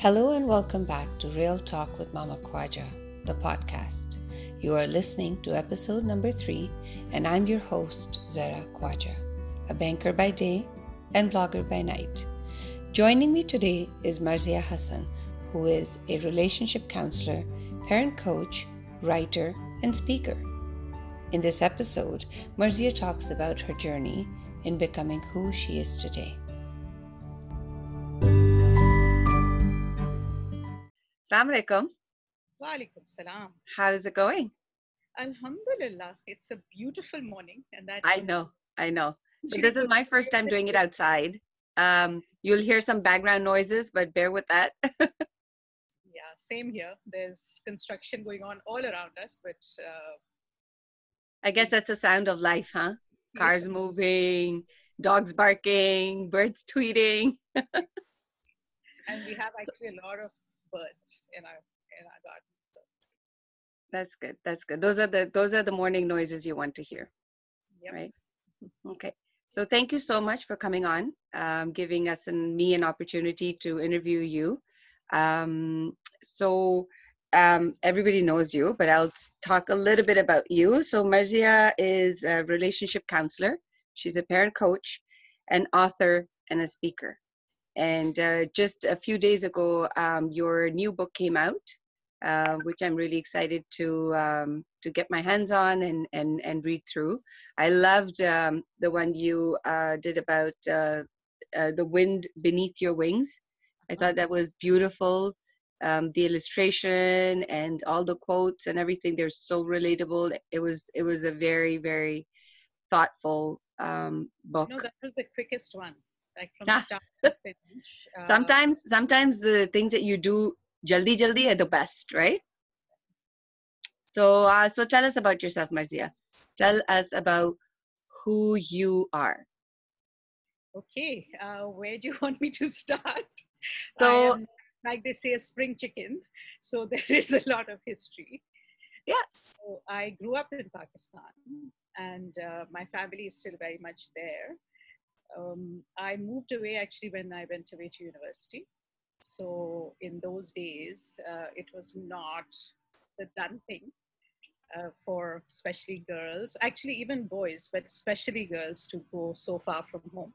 Hello and welcome back to Real Talk with Mama Khwaja, the podcast. You are listening to episode number three, and I'm your host, Zara Khwaja, a banker by day and blogger by night. Joining me today is Marzia Hassan, who is a relationship counselor, parent coach, writer, and speaker. In this episode, Marzia talks about her journey in becoming who she is today. Assalamu alaikum. Walaikum salam. How's it going? Alhamdulillah. It's a beautiful morning. and that I know, I know. So this is my first time doing it outside. Um, you'll hear some background noises, but bear with that. yeah, same here. There's construction going on all around us, which. uh, I guess that's the sound of life, huh? Cars yeah. moving, dogs barking, birds tweeting. and we have actually a lot of birds in our in our garden. So. That's good. That's good. Those are the those are the morning noises you want to hear. Yep. Right. Okay. So thank you so much for coming on, um, giving us and me an opportunity to interview you. Um, so um, everybody knows you, but I'll talk a little bit about you. So Marzia is a relationship counselor. She's a parent coach, an author, and a speaker. And uh, just a few days ago, um, your new book came out, uh, which I'm really excited to um, to get my hands on and and and read through. I loved um, the one you uh, did about uh, uh, the wind beneath your wings. I thought that was beautiful. Um, the illustration and all the quotes and everything they're so relatable. It was it was a very very thoughtful um, book. No, that was the quickest one like from start to finish. Uh, sometimes, sometimes the things that you do jaldi jaldi are the best, right? So, uh, so tell us about yourself, Marzia. Tell us about who you are. Okay, uh, where do you want me to start? So, am, like they say, a spring chicken. So there is a lot of history. Yes. So I grew up in Pakistan, and uh, my family is still very much there um, I moved away actually when I went away to university. So in those days, uh, it was not the done thing uh, for especially girls, actually even boys, but especially girls to go so far from home.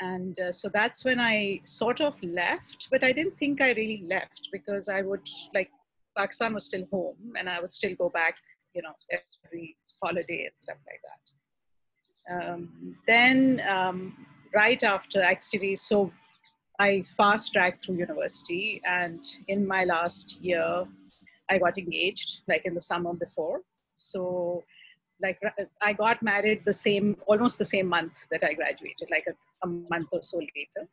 And uh, so that's when I sort of left, but I didn't think I really left because I would like Pakistan was still home and I would still go back, you know, every holiday and stuff like that. Um, then um, right after actually, so I fast tracked through university and in my last year, I got engaged like in the summer before. So like I got married the same, almost the same month that I graduated, like a, a month or so later.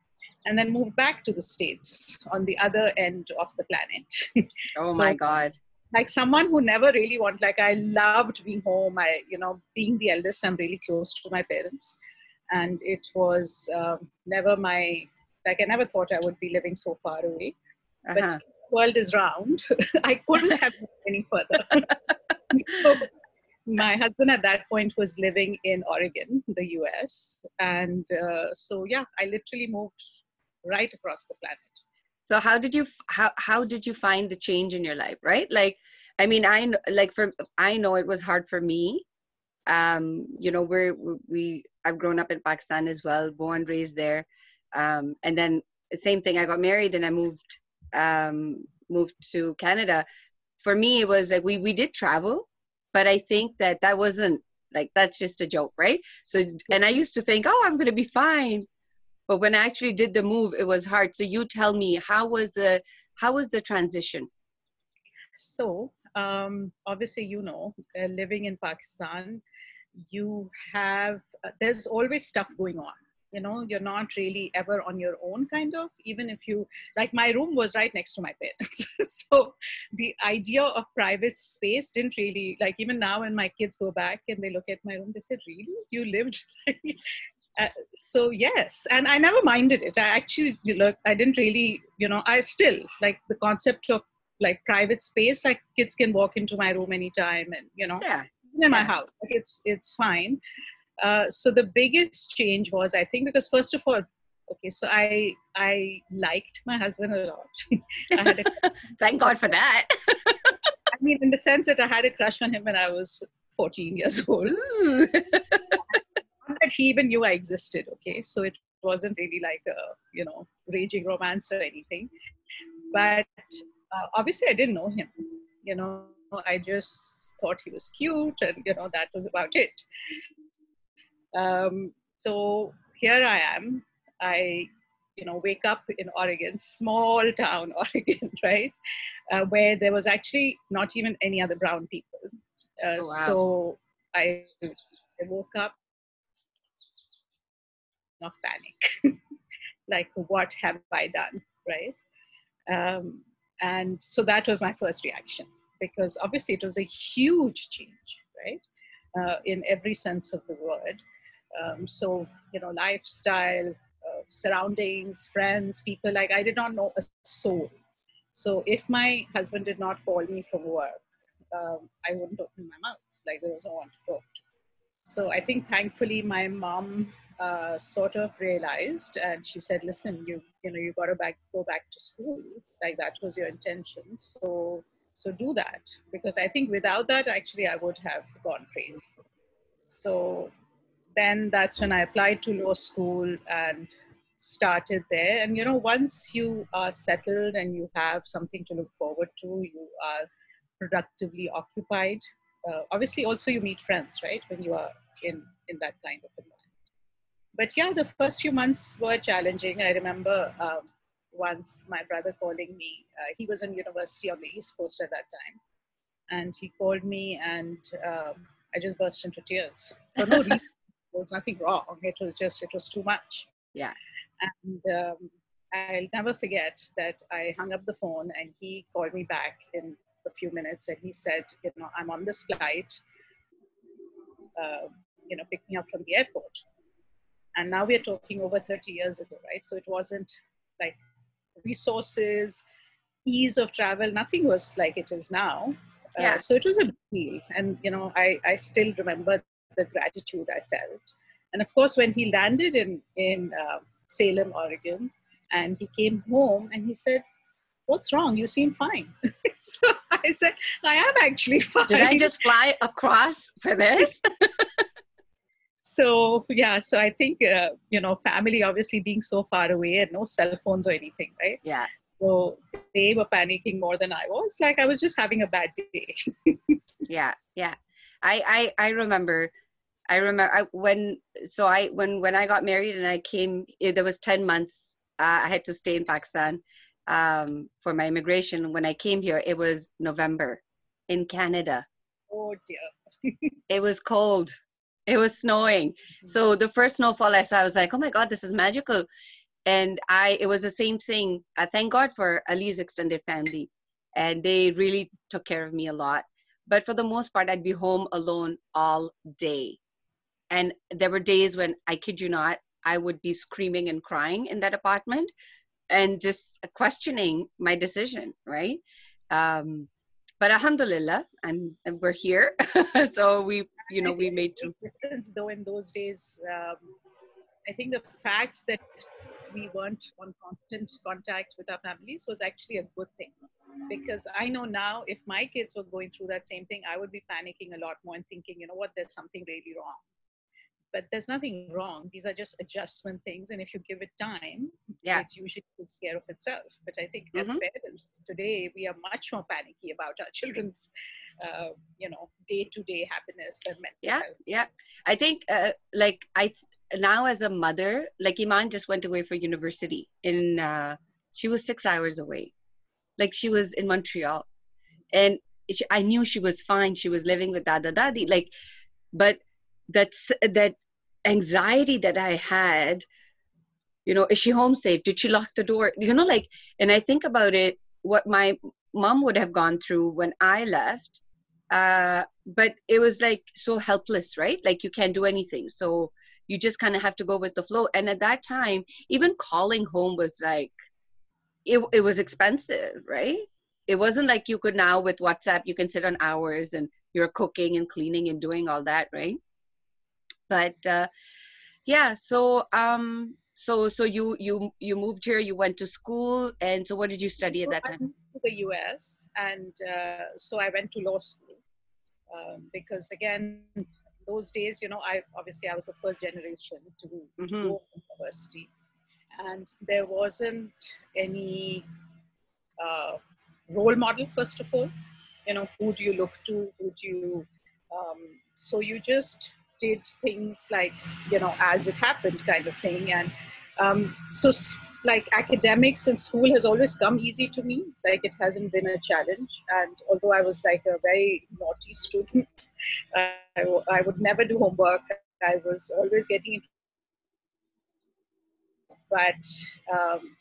And then moved back to the states on the other end of the planet. Oh so, my god like someone who never really want like i loved being home. I you know being the eldest i'm really close to my parents. And it was uh, never my like i never thought i would be living so far away. Uh-huh. but the world is round. I couldn't have gone any further. So my husband at that point was living in oregon the us and uh, so yeah i literally moved right across the planet so how did you how how did you find the change in your life right? Like i mean i like for i know it was hard for me. Um you know we're we i've grown up in pakistan as well born raised there. Um and then same thing i got married and i moved um moved to canada. For me it was like we we did travel but i think that that wasn't like that's just a joke right? So and i used to think oh i'm going to be fine but when i actually did the move it was hard. So you tell me how was the how was the transition? So um, obviously you know uh, living in pakistan you have uh, there's always stuff going on. You know you're not really ever on your own kind of even if you like my room was right next to my parents. So the idea of private space didn't really like even now when my kids go back and they look at my room they said really? You lived uh, so yes and i never minded it i actually look i didn't really you know i still like the concept of like private space like kids can walk into my room anytime and you know yeah in my house like it's it's fine uh, so the biggest change was i think because first of all Okay, so I I liked my husband a lot. A, Thank God for that. I mean, in the sense that I had a crush on him when I was 14 years old. That he even knew I existed. Okay, so it wasn't really like a you know raging romance or anything. But uh, obviously, I didn't know him. You know, I just thought he was cute, and you know that was about it. Um, so here I am. I, you know, wake up in Oregon, small town Oregon, right, uh, where there was actually not even any other brown people. Uh, Oh, wow. So I woke up of panic, like what have I done, right? Um, and so that was my first reaction because obviously it was a huge change, right, uh, in every sense of the word. Um, so you know, lifestyle, uh, surroundings, friends, people. Like I did not know a soul. So if my husband did not call me from work, um, I wouldn't open my mouth. Like there was no one to talk to. So I think thankfully my mom uh, sort of realized, and she said, "Listen, you you know you got to back go back to school. Like that was your intention. So so do that because I think without that, actually, I would have gone crazy. So then that's when I applied to law school and started there. And you know, once you are settled and you have something to look forward to, you are productively occupied. Uh, obviously, also you meet friends, right? When you are in in that kind of environment. But yeah, the first few months were challenging. I remember um, once my brother calling me. Uh, he was in university on the East Coast at that time, and he called me, and um, I just burst into tears for no reason. There was nothing wrong. It was just it was too much. Yeah. And um, I'll never forget that I hung up the phone and he called me back in a few minutes and he said, you know, I'm on this flight. Uh, you know, pick me up from the airport. And now we're talking over 30 years ago, right? So it wasn't like resources, ease of travel, nothing was like it is now. Yeah. Uh, so it was a big deal. And, you know, I, I still remember the gratitude I felt. And of course, when he landed in, in uh, Salem, Oregon, and he came home and he said, What's wrong? You seem fine. so I said, I am actually fine. Did I just fly across for this? so yeah so i think uh, you know family obviously being so far away and no cell phones or anything right? Yeah. so they were panicking more than i was. Like i was just having a bad day. Yeah yeah. I i i remember i remember I, when so i when when i got married and i came eh, there was 10 months uh, i had to stay in pakistan um, for my immigration. When i came here it was november in canada. Oh dear. It was cold it was snowing. So the first snowfall i saw i was like oh my god this is magical. And i it was the same thing. I thank god for ali's extended family and they really took care of me a lot. But for the most part i'd be home alone all day. And there were days when i kid you not i would be screaming and crying in that apartment and just questioning my decision right? Um but alhamdulillah and, and we're here. So we you know we made through difference though in those days um, i think the fact that we weren't on constant contact with our families was actually a good thing. Because i know now if my kids were going through that same thing i would be panicking a lot more and thinking you know what? There's something really wrong. But there's nothing wrong. These are just adjustment things and if you give it time Yeah. it usually takes care of itself. But i think as Mhm. parents today we are much more panicky about our children's uh, you know day-to-day happiness and mental yeah health. yeah. I think uh, like i th- now as a mother like iman just went away for university in uh she was six hours away. Like she was in montreal. And she, i knew she was fine. She was living with dada dadi. Like but that's that anxiety that i had you know is she home safe? Did she lock the door? You know like and i think about it what my mom would have gone through when i left uh but it was like so helpless right? Like you can't do anything. So you just kind of have to go with the flow. And at that time even calling home was like it, it was expensive right? It wasn't like you could now with whatsapp you can sit on hours and you're cooking and cleaning and doing all that right? But uh yeah so um so so you you you moved here you went to school and so what did you study at that time to the us and uh, so i went to law school. Um, because again those days you know i obviously i was the first generation to, mm-hmm. to go to university. And there wasn't any uh, role model first of all. You know who do you look to? Who do you um, so you just did things like you know as it happened kind of thing. And um, so like academics and school has always come easy to me like it hasn't been a challenge and although i was like a very naughty student uh, I, w- I would never do homework i was always getting into but um,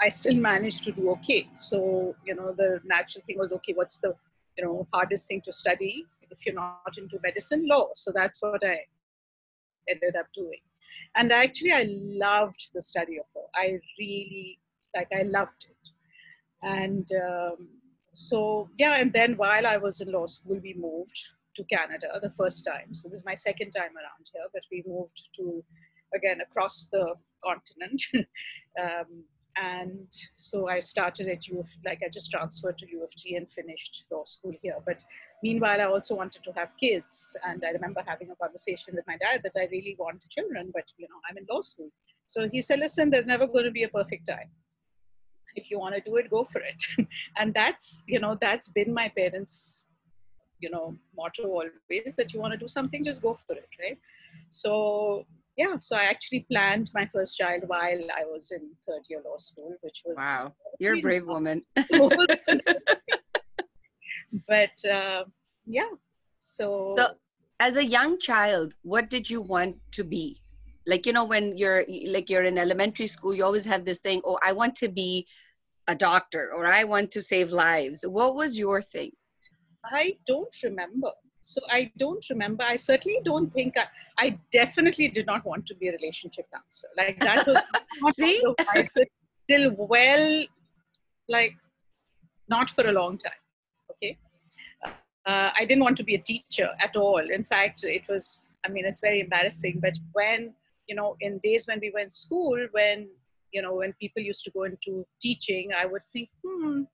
I still managed to do okay. So, you know, the natural thing was okay, what's the, you know, hardest thing to study if you're not into medicine? Law. So that's what I ended up doing. And actually, I loved the study of law. I really, like, I loved it. And um, so, yeah, and then while I was in law school, we moved to Canada the first time. So this is my second time around here, but we moved to, again, across the continent. um, and so I started at U of, like I just transferred to U of T and finished law school here. But meanwhile, I also wanted to have kids, and I remember having a conversation with my dad that I really want children, but you know I'm in law school. So he said, "Listen, there's never going to be a perfect time. If you want to do it, go for it." and that's you know that's been my parents' you know motto always that you want to do something, just go for it, right? So yeah, so I actually planned my first child while I was in third year law school, which was wow, you're a brave woman. but uh, yeah, so so as a young child, what did you want to be? Like you know, when you're like you're in elementary school, you always have this thing. Oh, I want to be a doctor, or I want to save lives. What was your thing? I don't remember. So I don't remember. I certainly don't think I, I definitely did not want to be a relationship counselor. Like that was not See? till well, like not for a long time. Uh, I didn't want to be a teacher at all. In fact, it was, I mean, it's very embarrassing, but when, you know, in days when we were in school, when, you know, when people used to go into teaching, I would think, hmm,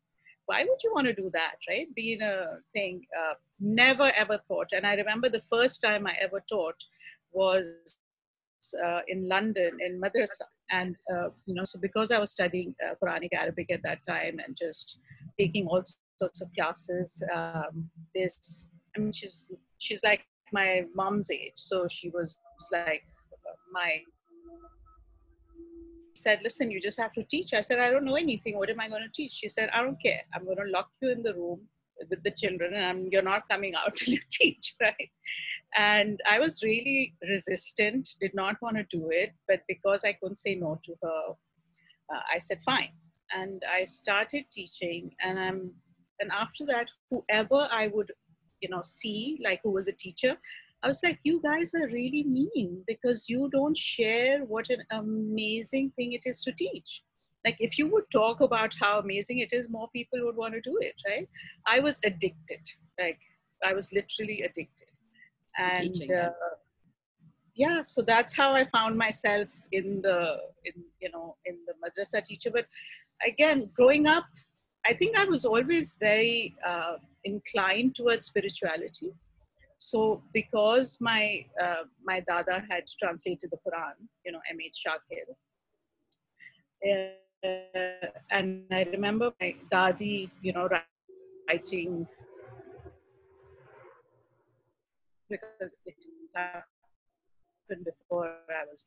why would you want to do that, right? Being a thing, uh, never ever thought. And I remember the first time I ever taught was uh, in London in madrasa. And, uh, you know, so because I was studying uh, Quranic Arabic at that time and just taking all sorts of classes, um, this, I mean, she's, she's like my mom's age. So she was like my said, Listen, you just have to teach. I said, I don't know anything. What am I going to teach? She said, I don't care. I'm going to lock you in the room with the children and I'm, you're not coming out till you teach, right? And I was really resistant, did not want to do it. But because I couldn't say no to her, uh, I said, Fine. And I started teaching. And I'm, and after that, whoever I would, you know, see, like who was a teacher, I was like, you guys are really mean because you don't share what an amazing thing it is to teach. Like, if you would talk about how amazing it is, more people would want to do it, right? I was addicted. Like, I was literally addicted. And uh, yeah, so that's how I found myself in the, in, you know, in the madrasa teacher. But again, growing up, I think I was always very uh, inclined towards spirituality so because my uh, my dada had translated the Quran, you know, M.H. Shakir, uh, and I remember my dadi, you know, writing because it happened before I was.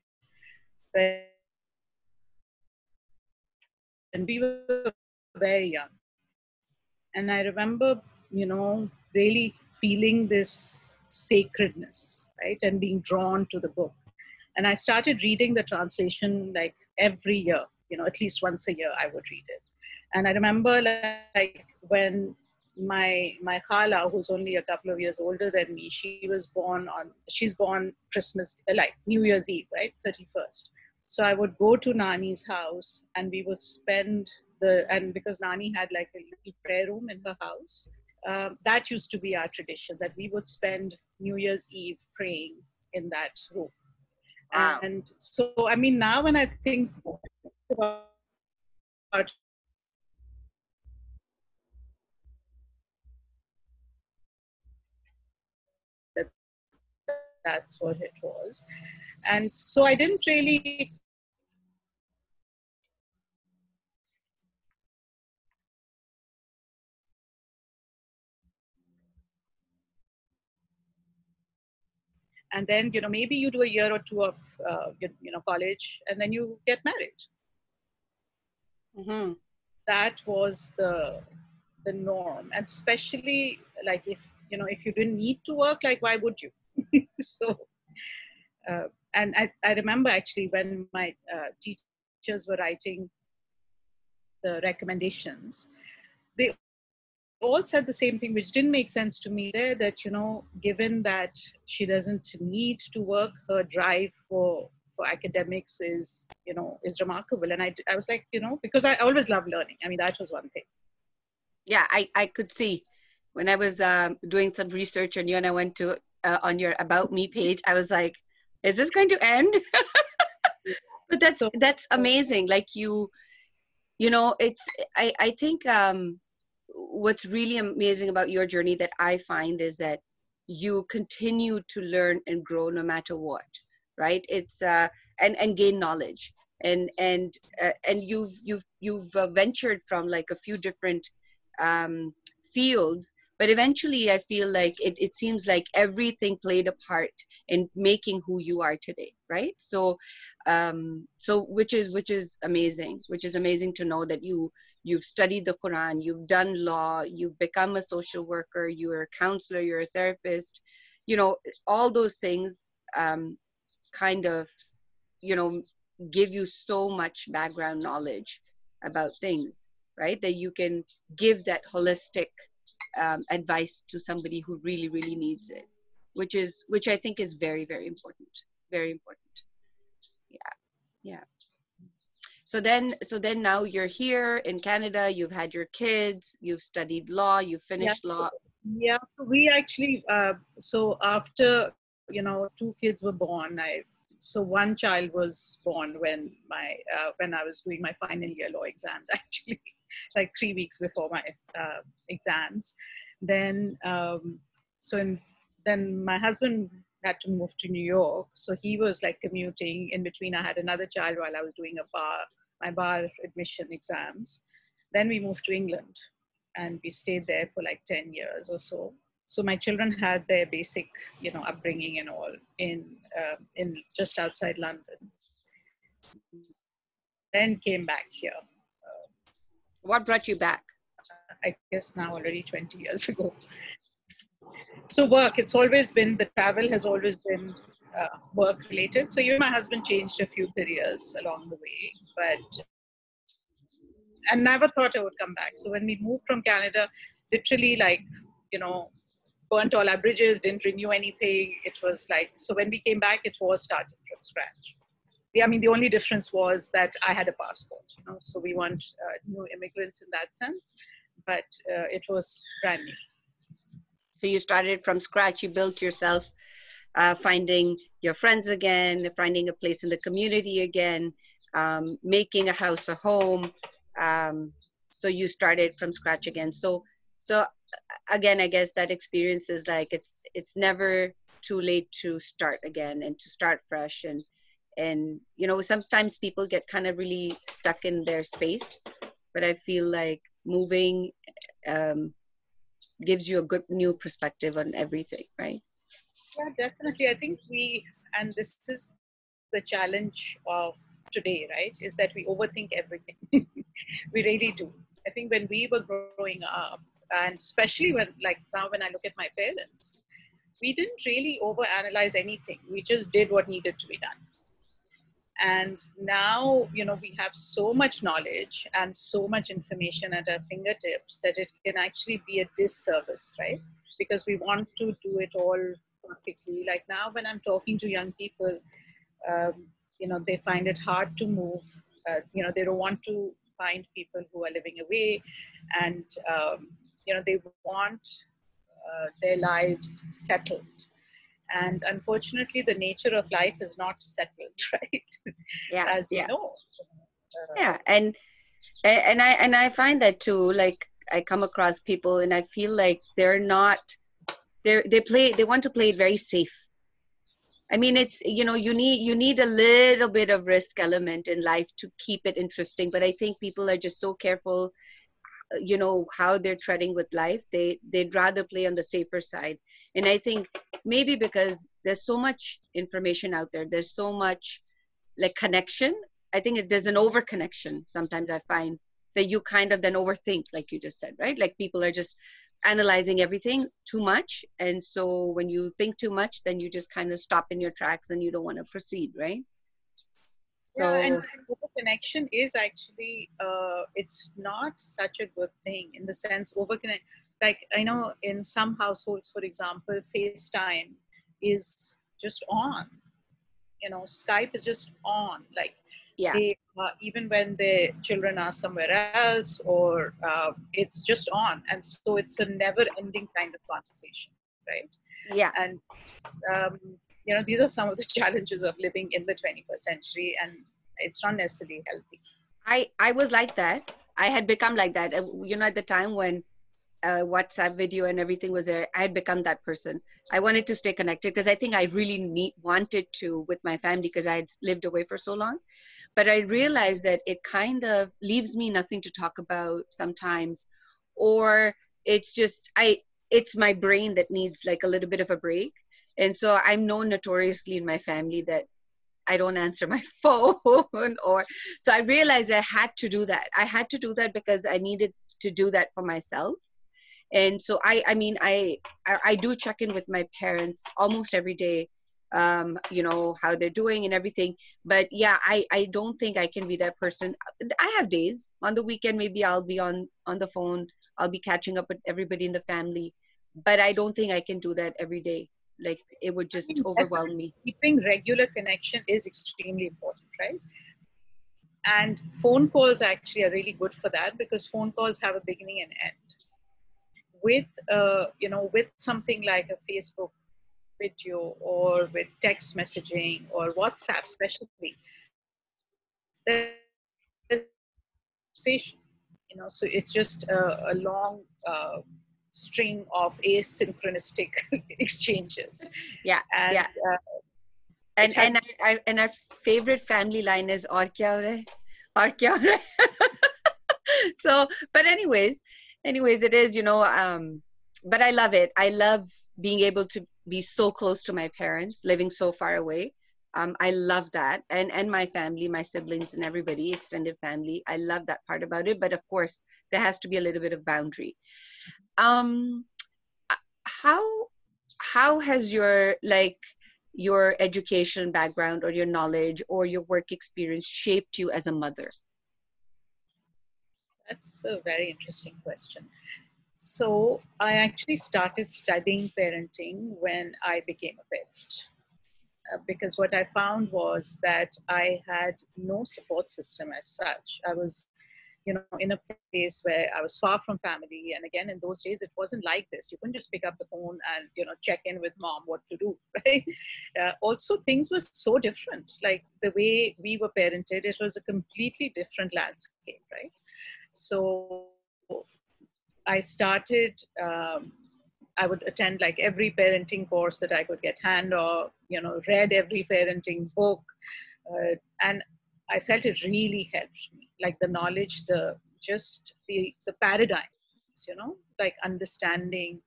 And we were very young. And I remember, you know, really feeling this sacredness, right? And being drawn to the book. And I started reading the translation like every year, you know, at least once a year I would read it. And I remember like when my my khala, who's only a couple of years older than me, she was born on she's born Christmas uh, like New Year's Eve, right? 31st. So I would go to Nani's house and we would spend the and because Nani had like a little prayer room in her house um, that used to be our tradition that we would spend New Year's Eve praying in that room. Wow. And so, I mean, now when I think about that, that's what it was. And so I didn't really and then you know maybe you do a year or two of uh, you, know college and then you get married. Mm-hmm. that was the the norm. And especially like if you know if you didn't need to work like why would you? So uh, and I, I remember actually when my uh, teachers were writing the recommendations they all said the same thing which didn't make sense to me there that you know given that she doesn't need to work her drive for for academics is you know is remarkable. And i, I was like you know because i always love learning. I mean that was one thing. Yeah, I, I could see. When I was um, doing some research on you and I went to uh, on your About Me page, I was like, is this going to end? but that's So- that's amazing. Like you, you know, it's I I think um, what's really amazing about your journey that I find is that you continue to learn and grow no matter what, right? It's uh, and and gain knowledge and and uh, and you've you've you've uh, ventured from like a few different um, fields but eventually i feel like it, it seems like everything played a part in making who you are today right so um so which is which is amazing which is amazing to know that you you've studied the quran you've done law you've become a social worker you're a counselor you're a therapist you know all those things um kind of you know give you so much background knowledge about things right? That you can give that holistic um, advice to somebody who really really needs it which is which i think is very very important very important. Yeah yeah so then so then now you're here in canada you've had your kids you've studied law you've finished Yes. law yeah so we actually uh, so after you know two kids were born i so one child was born when my uh, when i was doing my final year law exams actually like three weeks before my uh, exams then um, so in, then my husband had to move to new york. So he was like commuting in between. I had another child while i was doing a bar my bar admission exams. Then we moved to england and we stayed there for like 10 years or so. So my children had their basic you know upbringing and all in um in just outside london. Then came back here. What brought you back? I guess now already 20 years ago so work it's always been the travel has always been uh, work related. So even my husband changed a few careers along the way but and never thought i would come back. So when we moved from canada literally like you know burnt all our bridges didn't renew anything. It was like so when we came back it was starting from scratch. I mean the only difference was that i had a passport you know so we weren't uh, new immigrants in that sense but uh, it was brand new so you started from scratch you built yourself uh, finding your friends again finding a place in the community again um, making a house a home um, so you started from scratch again. So so again i guess that experience is like it's it's never too late to start again and to start fresh and and you know sometimes people get kind of really stuck in their space but i feel like moving um, gives you a good new perspective on everything right? Yeah definitely. I think we and this is the challenge of today right is that we overthink everything. We really do. I think when we were growing up and especially when like now when i look at my parents we didn't really overanalyze anything. We just did what needed to be done and now you know we have so much knowledge and so much information at our fingertips that it can actually be a disservice right? Because we want to do it all perfectly. Like now when i'm talking to young people um, you know they find it hard to move. Uh, you know they don't want to find people who are living away. And um, you know they want uh, their lives settled and unfortunately the nature of life is not settled right? Yeah as yeah. you know. Uh, yeah and and i and i find that too like i come across people and i feel like they're not they they play they want to play it very safe. I mean it's you know you need you need a little bit of risk element in life to keep it interesting but i think people are just so careful you know how they're treading with life they they'd rather play on the safer side. And i think maybe because there's so much information out there there's so much like connection i think it, there's an over connection sometimes i find that you kind of then overthink like you just said right? Like people are just analyzing everything too much. And so when you think too much then you just kind of stop in your tracks and you don't want to proceed right so yeah, and connection is actually uh, it's not such a good thing in the sense overconnect like i know in some households for example facetime is just on you know skype is just on like yeah. they, uh, even when the children are somewhere else or uh, it's just on and so it's a never ending kind of conversation right? Yeah. And um, you know these are some of the challenges of living in the 21st century and it's not necessarily healthy. I i was like that. I had become like that. Uh, you know at the time when uh, whatsapp video and everything was there i had become that person. I wanted to stay connected because i think i really need wanted to with my family because i had lived away for so long. But i realized that it kind of leaves me nothing to talk about sometimes or it's just i it's my brain that needs like a little bit of a break and so i'm known notoriously in my family that i don't answer my phone or so i realized i had to do that. I had to do that because i needed to do that for myself. And so i i mean i i, I do check in with my parents almost every day um you know how they're doing and everything. But yeah i i don't think i can be that person. I have days. On the weekend maybe i'll be on on the phone. I'll be catching up with everybody in the family. But i don't think i can do that every day like it would just overwhelm me. Keeping regular connection is extremely important right? And phone calls actually are really good for that because phone calls have a beginning and end. With uh, you know with something like a facebook video or with text messaging or whatsapp especially the conversation, you know so it's just a, a long uh, string of asynchronistic exchanges. Yeah, and, yeah. Uh, and had, and our, and our favorite family line is "Aur kya ho rahe? Aur kya ho rahe? so, but anyways, anyways, it is you know. Um, but I love it. I love being able to be so close to my parents, living so far away. Um, I love that, and and my family, my siblings, and everybody, extended family. I love that part about it. But of course, there has to be a little bit of boundary um how how has your like your education background or your knowledge or your work experience shaped you as a mother? That's a very interesting question. So i actually started studying parenting when i became a parent uh, because what i found was that i had no support system as such. I was you know, in a place where I was far from family. And again, in those days, it wasn't like this. You couldn't just pick up the phone and, you know, check in with mom what to do, right? Uh, also, things were so different. Like the way we were parented, it was a completely different landscape, right? So I started, um, I would attend like every parenting course that I could get hand or, you know, read every parenting book. Uh, and I felt it really helped me, like the knowledge, the just the the paradigms, you know, like understanding,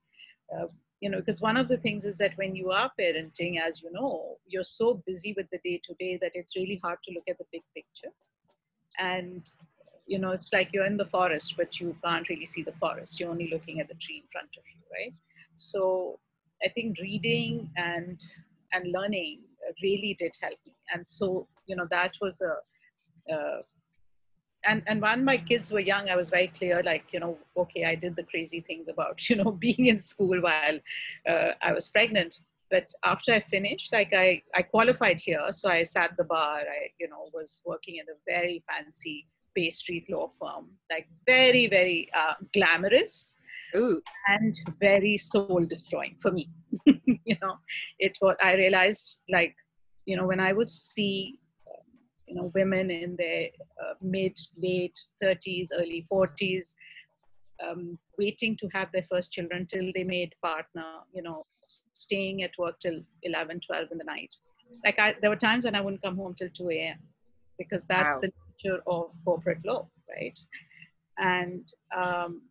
uh, you know, because one of the things is that when you are parenting, as you know, you're so busy with the day to day that it's really hard to look at the big picture, and you know, it's like you're in the forest, but you can't really see the forest. You're only looking at the tree in front of you, right? So I think reading and and learning really did help me, and so you know that was a uh, and and when my kids were young i was very clear like you know okay i did the crazy things about you know being in school while uh, i was pregnant but after i finished like i i qualified here so i sat the bar i you know was working in a very fancy Bay Street law firm, like very, very uh, glamorous Ooh. and very soul destroying for me. you know, it was, I realized like, you know, when I would see, you know, women in their uh, mid, late 30s, early 40s, um, waiting to have their first children till they made partner, you know, staying at work till 11, 12 in the night. Like I, there were times when I wouldn't come home till 2 a.m. because that's Wow. the nature of corporate law, right? And um,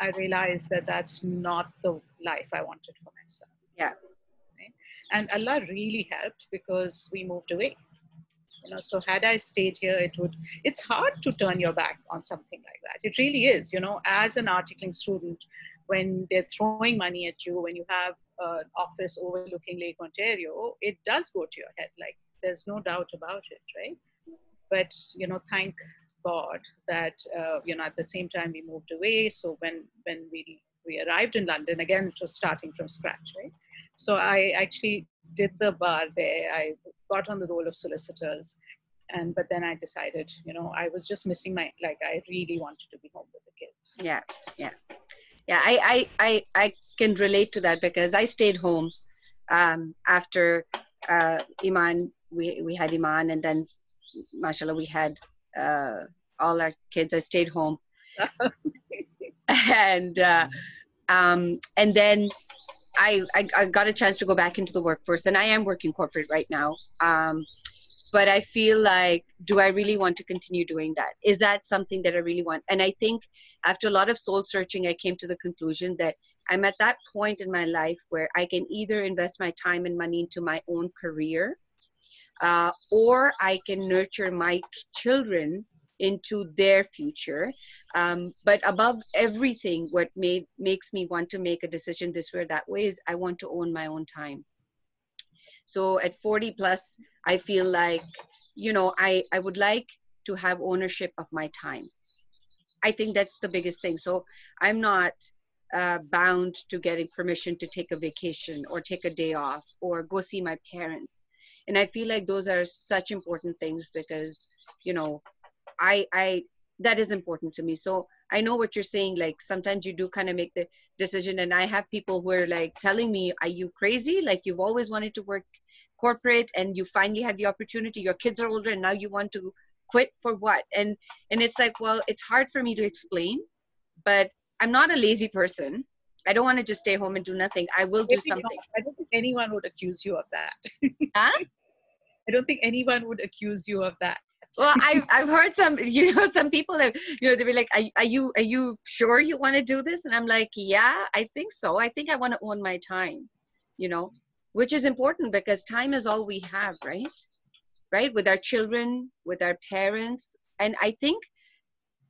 I realized that that's not the life I wanted for myself. Yeah. Right? And Allah really helped because we moved away. You know, so had I stayed here, it would. It's hard to turn your back on something like that. It really is. You know, as an articling student, when they're throwing money at you, when you have an office overlooking Lake Ontario, it does go to your head. Like there's no doubt about it, right? But you know, thank God that uh, you know at the same time we moved away. So when when we we arrived in London again, it was starting from scratch, right? So I actually did the bar there. I got on the roll of solicitors, and but then I decided, you know, I was just missing my like I really wanted to be home with the kids. Yeah, yeah, yeah. I, I, I, I can relate to that because I stayed home um, after uh, Iman. We we had Iman, and then, mashallah, we had uh, all our kids. I stayed home, and uh, um, and then I, I I got a chance to go back into the workforce, and I am working corporate right now. Um, but I feel like, do I really want to continue doing that? Is that something that I really want? And I think after a lot of soul searching, I came to the conclusion that I'm at that point in my life where I can either invest my time and money into my own career, uh, or I can nurture my children into their future. Um, but above everything, what made makes me want to make a decision this way or that way is I want to own my own time. So at 40 plus, I feel like, you know, I, I would like to have ownership of my time. I think that's the biggest thing. So I'm not uh, bound to getting permission to take a vacation or take a day off or go see my parents. And I feel like those are such important things because, you know, I, I, that is important to me. So I know what you're saying. Like sometimes you do kind of make the decision, and I have people who are like telling me, "Are you crazy? Like you've always wanted to work corporate, and you finally had the opportunity. Your kids are older, and now you want to quit for what?" And and it's like, well, it's hard for me to explain, but I'm not a lazy person. I don't want to just stay home and do nothing. I will do something. I don't think anyone would accuse you of that. Huh? I don't think anyone would accuse you of that. Well I've, I've heard some you know some people have you know they were like are, are you are you sure you want to do this? And i'm like yeah i think so. I think i want to own my time you know which is important because time is all we have right? Right? With our children with our parents. And i think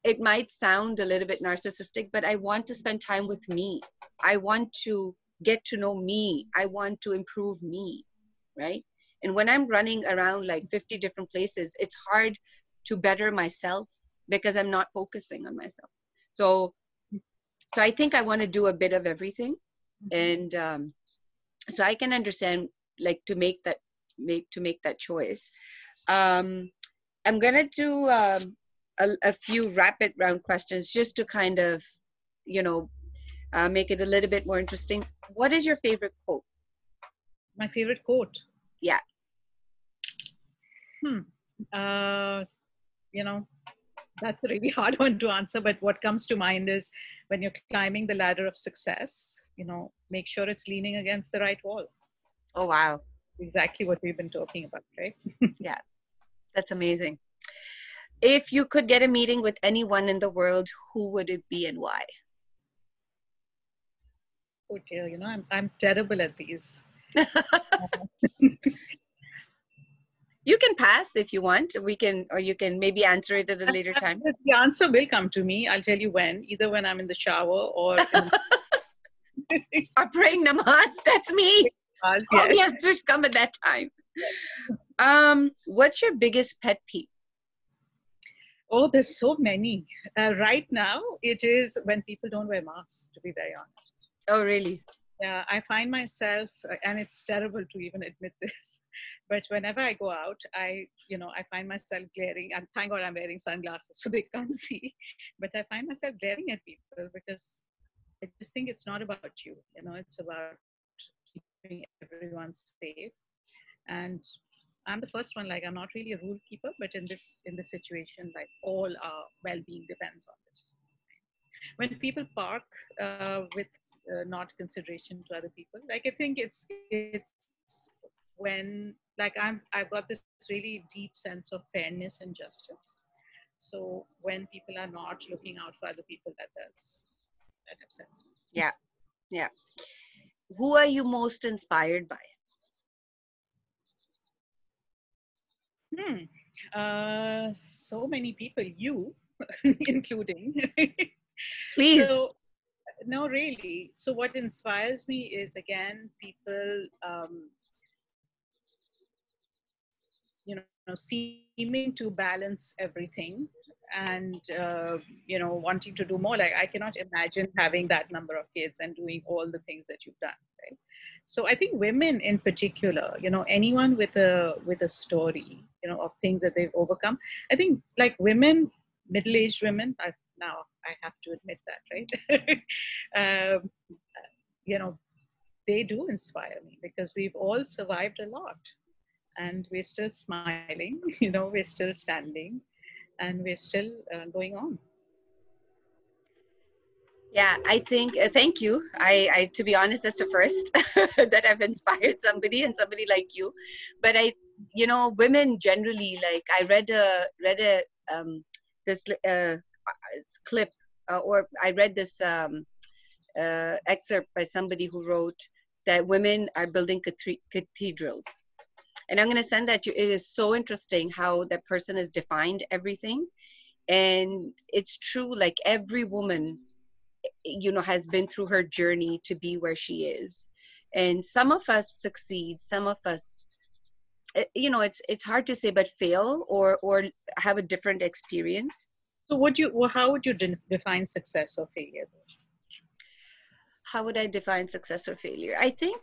it might sound a little bit narcissistic but i want to spend time with me. I want to get to know me. I want to improve me right and when i'm running around like 50 different places it's hard to better myself because i'm not focusing on myself. So so i think i want to do a bit of everything. And um, so i can understand like to make that make to make that choice. Um, i'm gonna do um, a, a few rapid round questions just to kind of you know uh, make it a little bit more interesting. What is your favorite quote? My favorite quote. Yeah. Hmm. Uh, you know, that's a really hard one to answer. But what comes to mind is when you're climbing the ladder of success, you know, make sure it's leaning against the right wall. oh wow Exactly what we've been talking about, right? Yeah. That's amazing. If you could get a meeting with anyone in the world, who would it be and why? Oh dear, you know, I'm I'm terrible at these. You can pass if you want. We can, or you can maybe answer it at a later time. The answer will come to me. I'll tell you when, either when I'm in the shower or in Or praying namaz. That's me. class, All the answers come at that time. Um, what's your biggest pet peeve? Oh, there's so many. Uh, right now, it is when people don't wear masks, to be very honest. Oh, really? Yeah i find myself uh, and it's terrible to even admit this but whenever i go out i you know i find myself glaring and thank god i'm wearing sunglasses so they can't see but i find myself glaring at people because i just think it's not about you you know it's about keeping everyone safe and i'm the first one like i'm not really a rule keeper but in this in this situation like all our well-being depends on this. When people park uh, with uh, not consideration to other people. Like i think it's it's when like i'm i've got this really deep sense of fairness and justice. So when people are not looking out for other people that does that upsets me yeah. Yeah. Who are you most inspired by? Hmm. Uh so many people you including. Please. So no, really. So what inspires me is again people, um, you know, seeming to balance everything and uh, you know wanting to do more like i cannot imagine having that number of kids and doing all the things that you've done right so i think women in particular you know anyone with a with a story you know of things that they've overcome i think like women middle-aged women I've now I have to admit that, right? um, you know, they do inspire me because we've all survived a lot and we're still smiling, you know, we're still standing and we're still uh, going on. Yeah, I think, uh, thank you. I, I, to be honest, that's the first that I've inspired somebody and somebody like you. But I, you know, women generally, like I read a, read a, um, this uh, clip uh, or I read this um, uh, excerpt by somebody who wrote that women are building cathedrals. And I'm going to send that to you. It is so interesting how that person has defined everything. And it's true, like every woman, you know, has been through her journey to be where she is. And some of us succeed, some of us eh, you know it's it's hard to say but fail or or have a different experience so, would you? Well, how would you de- define success or failure? How would I define success or failure? I think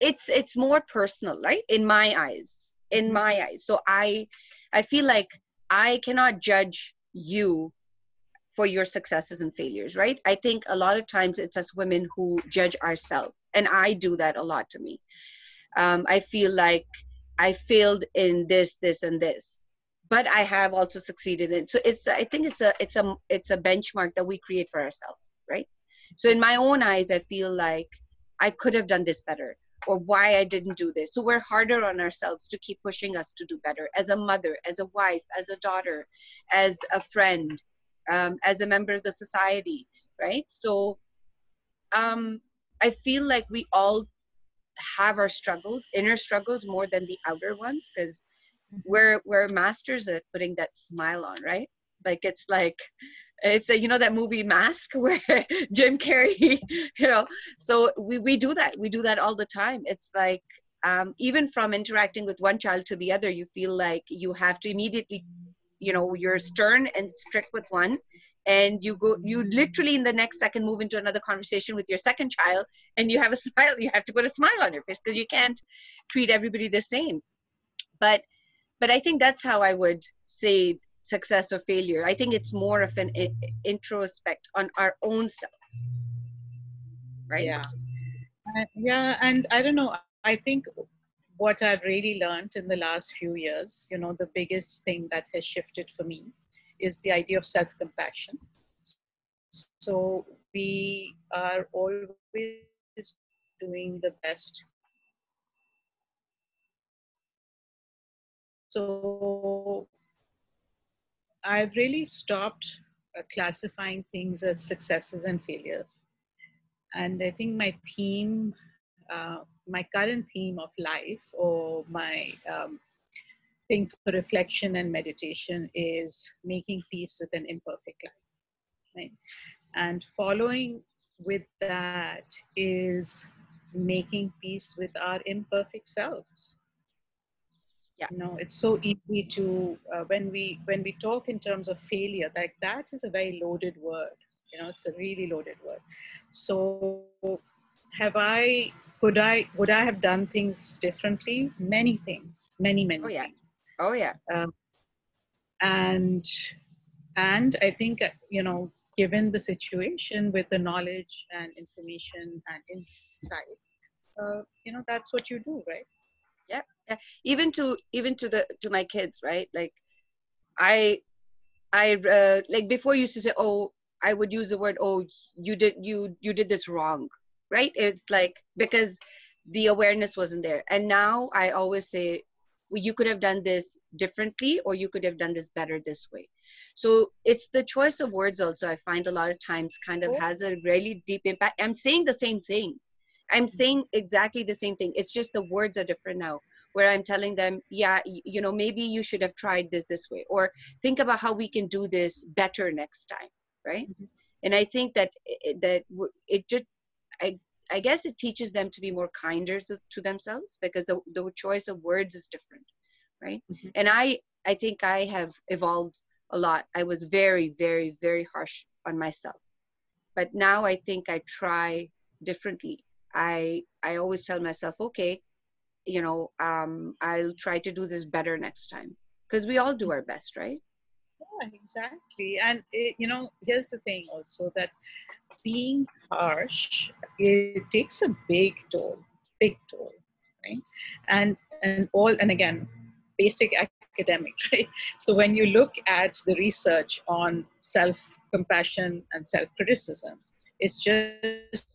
it's it's more personal, right? In my eyes, in mm-hmm. my eyes. So I I feel like I cannot judge you for your successes and failures, right? I think a lot of times it's us women who judge ourselves, and I do that a lot to me. Um, I feel like I failed in this, this, and this, but I have also succeeded in. So it's I think it's a it's a it's a benchmark that we create for ourselves, right? So in my own eyes, I feel like I could have done this better or why I didn't do this. So we're harder on ourselves to keep pushing us to do better as a mother, as a wife, as a daughter, as a friend, um, as a member of the society, right? So um, I feel like we all have our struggles, inner struggles more than the outer ones, because we're we're masters at putting that smile on, right? Like it's like it's a, you know that movie Mask where Jim Carrey, you know. So we we do that. We do that all the time. It's like um, even from interacting with one child to the other, you feel like you have to immediately, you know, you're stern and strict with one, and you go you literally in the next second move into another conversation with your second child and you have a smile you have to put a smile on your face because you can't treat everybody the same. But but i think that's how i would say success or failure. I think it's more of an introspect on our own self. Right? Yeah. Uh, yeah and i don't know i think what i've really learned in the last few years you know the biggest thing that has shifted for me is the idea of self compassion. So we are always doing the best. So I've really stopped uh, classifying things as successes and failures. And I think my theme, uh, my current theme of life, or my um, thing for reflection and meditation is making peace with an imperfect life. Right? And following with that is making peace with our imperfect selves. Yeah. You know, it's so easy to uh, when we when we talk in terms of failure, like that is a very loaded word, You know, it's a really loaded word. So, have I? Could I? Would I have done things differently? Many things. Many, many. Oh yeah. Things. Oh yeah. Um, and and I think you know, given the situation with the knowledge and information and insight, uh, you know, that's what you do, right? Yeah. yeah. Even to even to the to my kids, right? Like, I, I uh, like before used to say, oh, I would use the word, oh, you did you you did this wrong, right? It's like because the awareness wasn't there, and now I always say, you could have done this differently, or you could have done this better this way. So it's the choice of words also. I find a lot of times kind of has a really deep impact. I'm saying the same thing. I'm saying exactly the same thing. It's just the words are different now where i'm telling them yeah you know maybe you should have tried this this way or think about how we can do this better next time right mm-hmm. and i think that that it just i i guess it teaches them to be more kinder to, to themselves because the, the choice of words is different right? Mm-hmm. and i i think i have evolved a lot. I was very very very harsh on myself. But now i think i try differently. I i always tell myself okay you know um i'll try to do this better next time. Because we all do our best right? Yeah, exactly. And it, you know, here's the thing also that being harsh, it takes a big toll, big toll, right? And and all and again, basic academic, right? So when you look at the research on self-compassion and self-criticism, it's just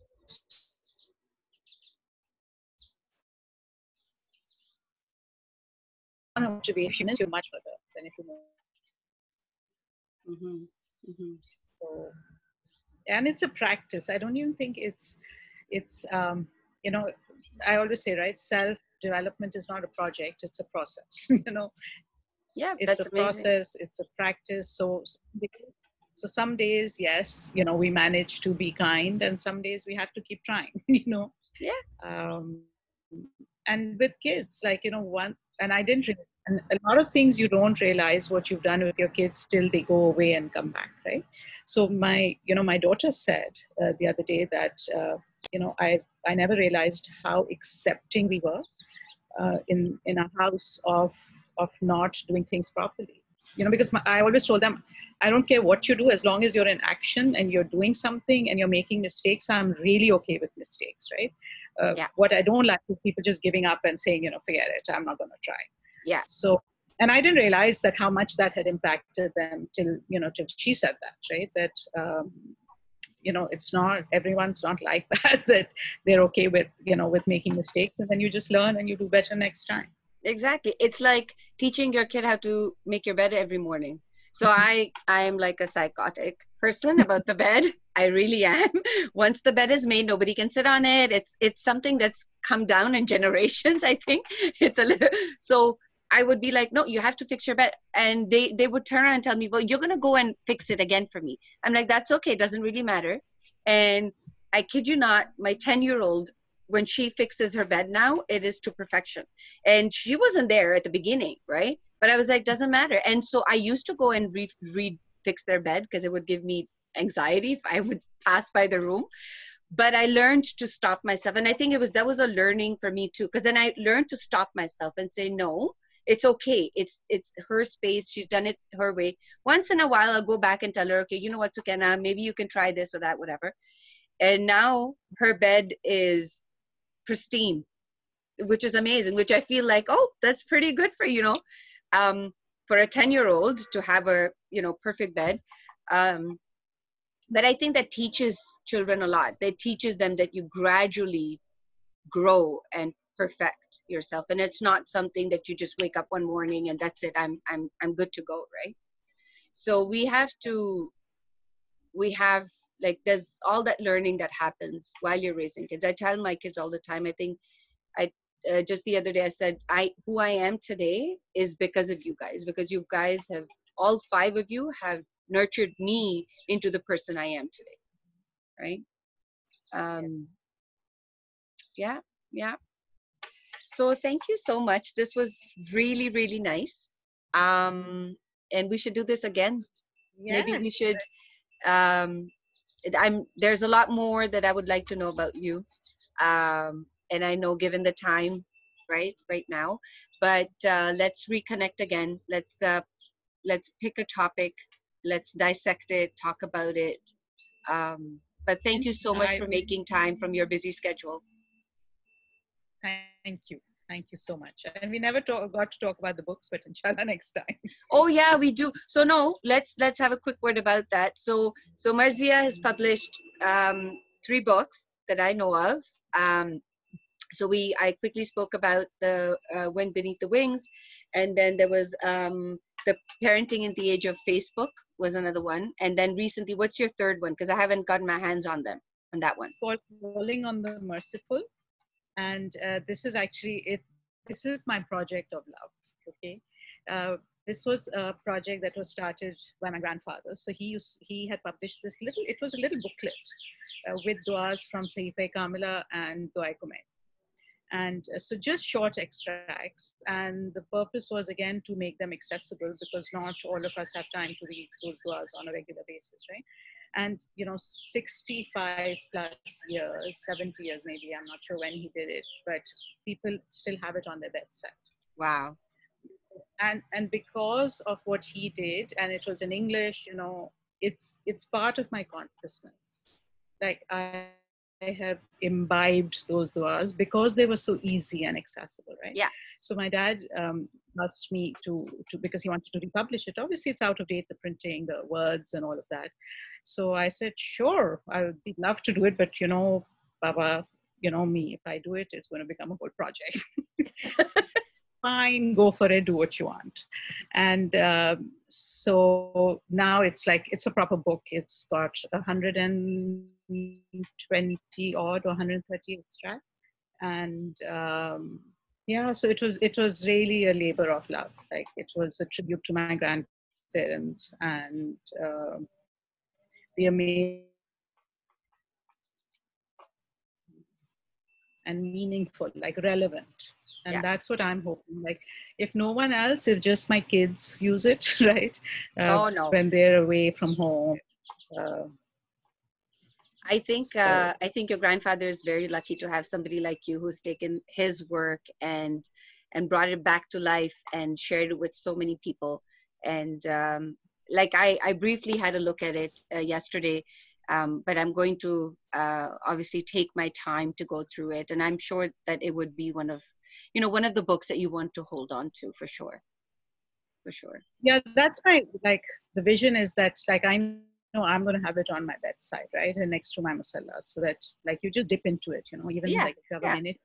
motivation is much further than if you move Mm-hmm. Mm-hmm. So, and it's a practice. I don't even think it's, it's, um, you know, I always say, right, self development is not a project; it's a process. you know, yeah, it's a amazing. process. It's a practice. So, so some days, yes, you know, we manage to be kind, and some days we have to keep trying. You know. Yeah. Um, and with kids, like you know, one, and I didn't really and a lot of things you don't realize what you've done with your kids till they go away and come back right? So my you know my daughter said uh, the other day that uh, you know i i never realized how accepting we were uh, in in a house of of not doing things properly. You know because my, i always told them i don't care what you do as long as you're in action and you're doing something and you're making mistakes i'm really okay with mistakes right? Uh, yeah. what i don't like is people just giving up and saying you know forget it i'm not going to try yeah. So and i didn't realize that how much that had impacted them till you know till she said that right? That um, you know it's not everyone's not like that that they're okay with you know with making mistakes and then you just learn and you do better next time. Exactly. It's like teaching your kid how to make your bed every morning. So mm-hmm. i i am like a psychotic person about the bed. I really am. Once the bed is made nobody can sit on it. It's it's something that's come down in generations i think. It's a little so I would be like, no, you have to fix your bed. And they, they would turn around and tell me, well, you're going to go and fix it again for me. I'm like, that's okay. It doesn't really matter. And I kid you not, my 10 year old, when she fixes her bed now, it is to perfection. And she wasn't there at the beginning, right? But I was like, doesn't matter. And so I used to go and re, re fix their bed because it would give me anxiety if I would pass by the room but i learned to stop myself and i think it was that was a learning for me too because then i learned to stop myself and say no it's okay. It's it's her space. She's done it her way. Once in a while i'll go back and tell her okay you know what sukena? Maybe you can try this or that whatever. And now her bed is pristine which is amazing which i feel like oh that's pretty good for you know um for a 10 year old to have a you know perfect bed. Um but i think that teaches children a lot. That teaches them that you gradually grow and perfect yourself and it's not something that you just wake up one morning and that's it i'm i'm i'm good to go right? So we have to we have like there's all that learning that happens while you're raising kids. I tell my kids all the time i think i uh, just the other day i said i who i am today is because of you guys because you guys have all five of you have nurtured me into the person i am today. Right? Um yeah yeah so thank you so much. This was really, really nice. Um, and we should do this again. Yeah. Maybe we should um, I'm there's a lot more that I would like to know about you, um, and I know given the time, right, right now, but uh, let's reconnect again. Let's uh, let's pick a topic, let's dissect it, talk about it. Um, but thank you so much for making time from your busy schedule. Thank you. Thank you so much. And we never talk, got to talk about the books, but inshallah next time. Oh yeah, we do. So no, let's let's have a quick word about that. So so Marzia has published um, three books that I know of. Um, so we I quickly spoke about the uh, Wind Beneath the Wings, and then there was um, the Parenting in the Age of Facebook was another one, and then recently, what's your third one? Because I haven't gotten my hands on them on that one. It's called Calling on the Merciful and uh, this is actually it this is my project of love okay? Uh, this was a project that was started by my grandfather. So he used he had published this little it was a little booklet uh, with duas from Sahifa Kamila and Dua Kumail. And uh, so just short extracts and the purpose was again to make them accessible because not all of us have time to read those duas on a regular basis right and you know 65 plus years 70 years maybe i'm not sure when he did it but people still have it on their bedside wow and and because of what he did and it was in english you know it's it's part of my consciousness like i I have imbibed those duas because they were so easy and accessible, right? Yeah. So my dad um, asked me to, to because he wanted to republish it. Obviously, it's out of date, the printing, the words, and all of that. So I said, sure, I would love to do it, but you know, Baba, you know me, if I do it, it's going to become a whole project. Fine, go for it, do what you want. And um, so now it's like it's a proper book. It's got 120 odd or 130 extracts, and um, yeah, so it was it was really a labor of love. Like it was a tribute to my grandparents and. Uh, the amazing and meaningful, like relevant. And yeah. that's what I'm hoping. Like, if no one else, if just my kids use it, right? Uh, oh no! When they're away from home. Uh, I think so. uh, I think your grandfather is very lucky to have somebody like you who's taken his work and and brought it back to life and shared it with so many people. And um, like I, I briefly had a look at it uh, yesterday, um, but I'm going to uh, obviously take my time to go through it, and I'm sure that it would be one of, you know, one of the books that you want to hold on to for sure, for sure. Yeah, that's my like the vision is that like I know I'm going to have it on my bedside, right, and next to my musalla, so that like you just dip into it, you know, even yeah, like if you have yeah. a minute,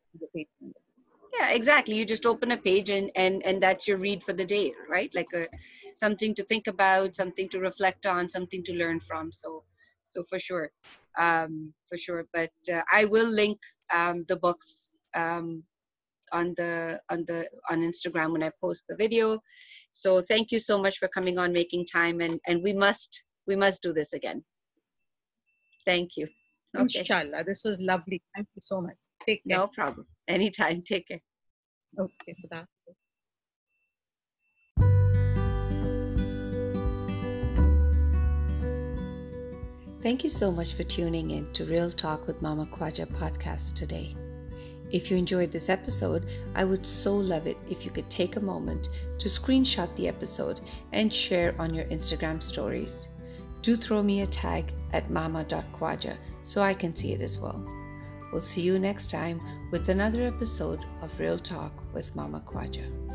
yeah exactly. You just open a page and and and that's your read for the day right? Like a something to think about something to reflect on something to learn from. So so for sure. Um for sure. But uh, i will link um the books um on the on the on instagram when i post the video. So thank you so much for coming on making time and and we must we must do this again. Thank you. Okay. inshallah. This was lovely. Thank you so much take care no problem anytime take care Okay, for that. Thank you so much for tuning in to Real Talk with Mama Khwaja podcast today. If you enjoyed this episode, I would so love it if you could take a moment to screenshot the episode and share on your Instagram stories. Do throw me a tag at mama.khwaja so I can see it as well. We'll see you next time with another episode of Real Talk with Mama Khwaja.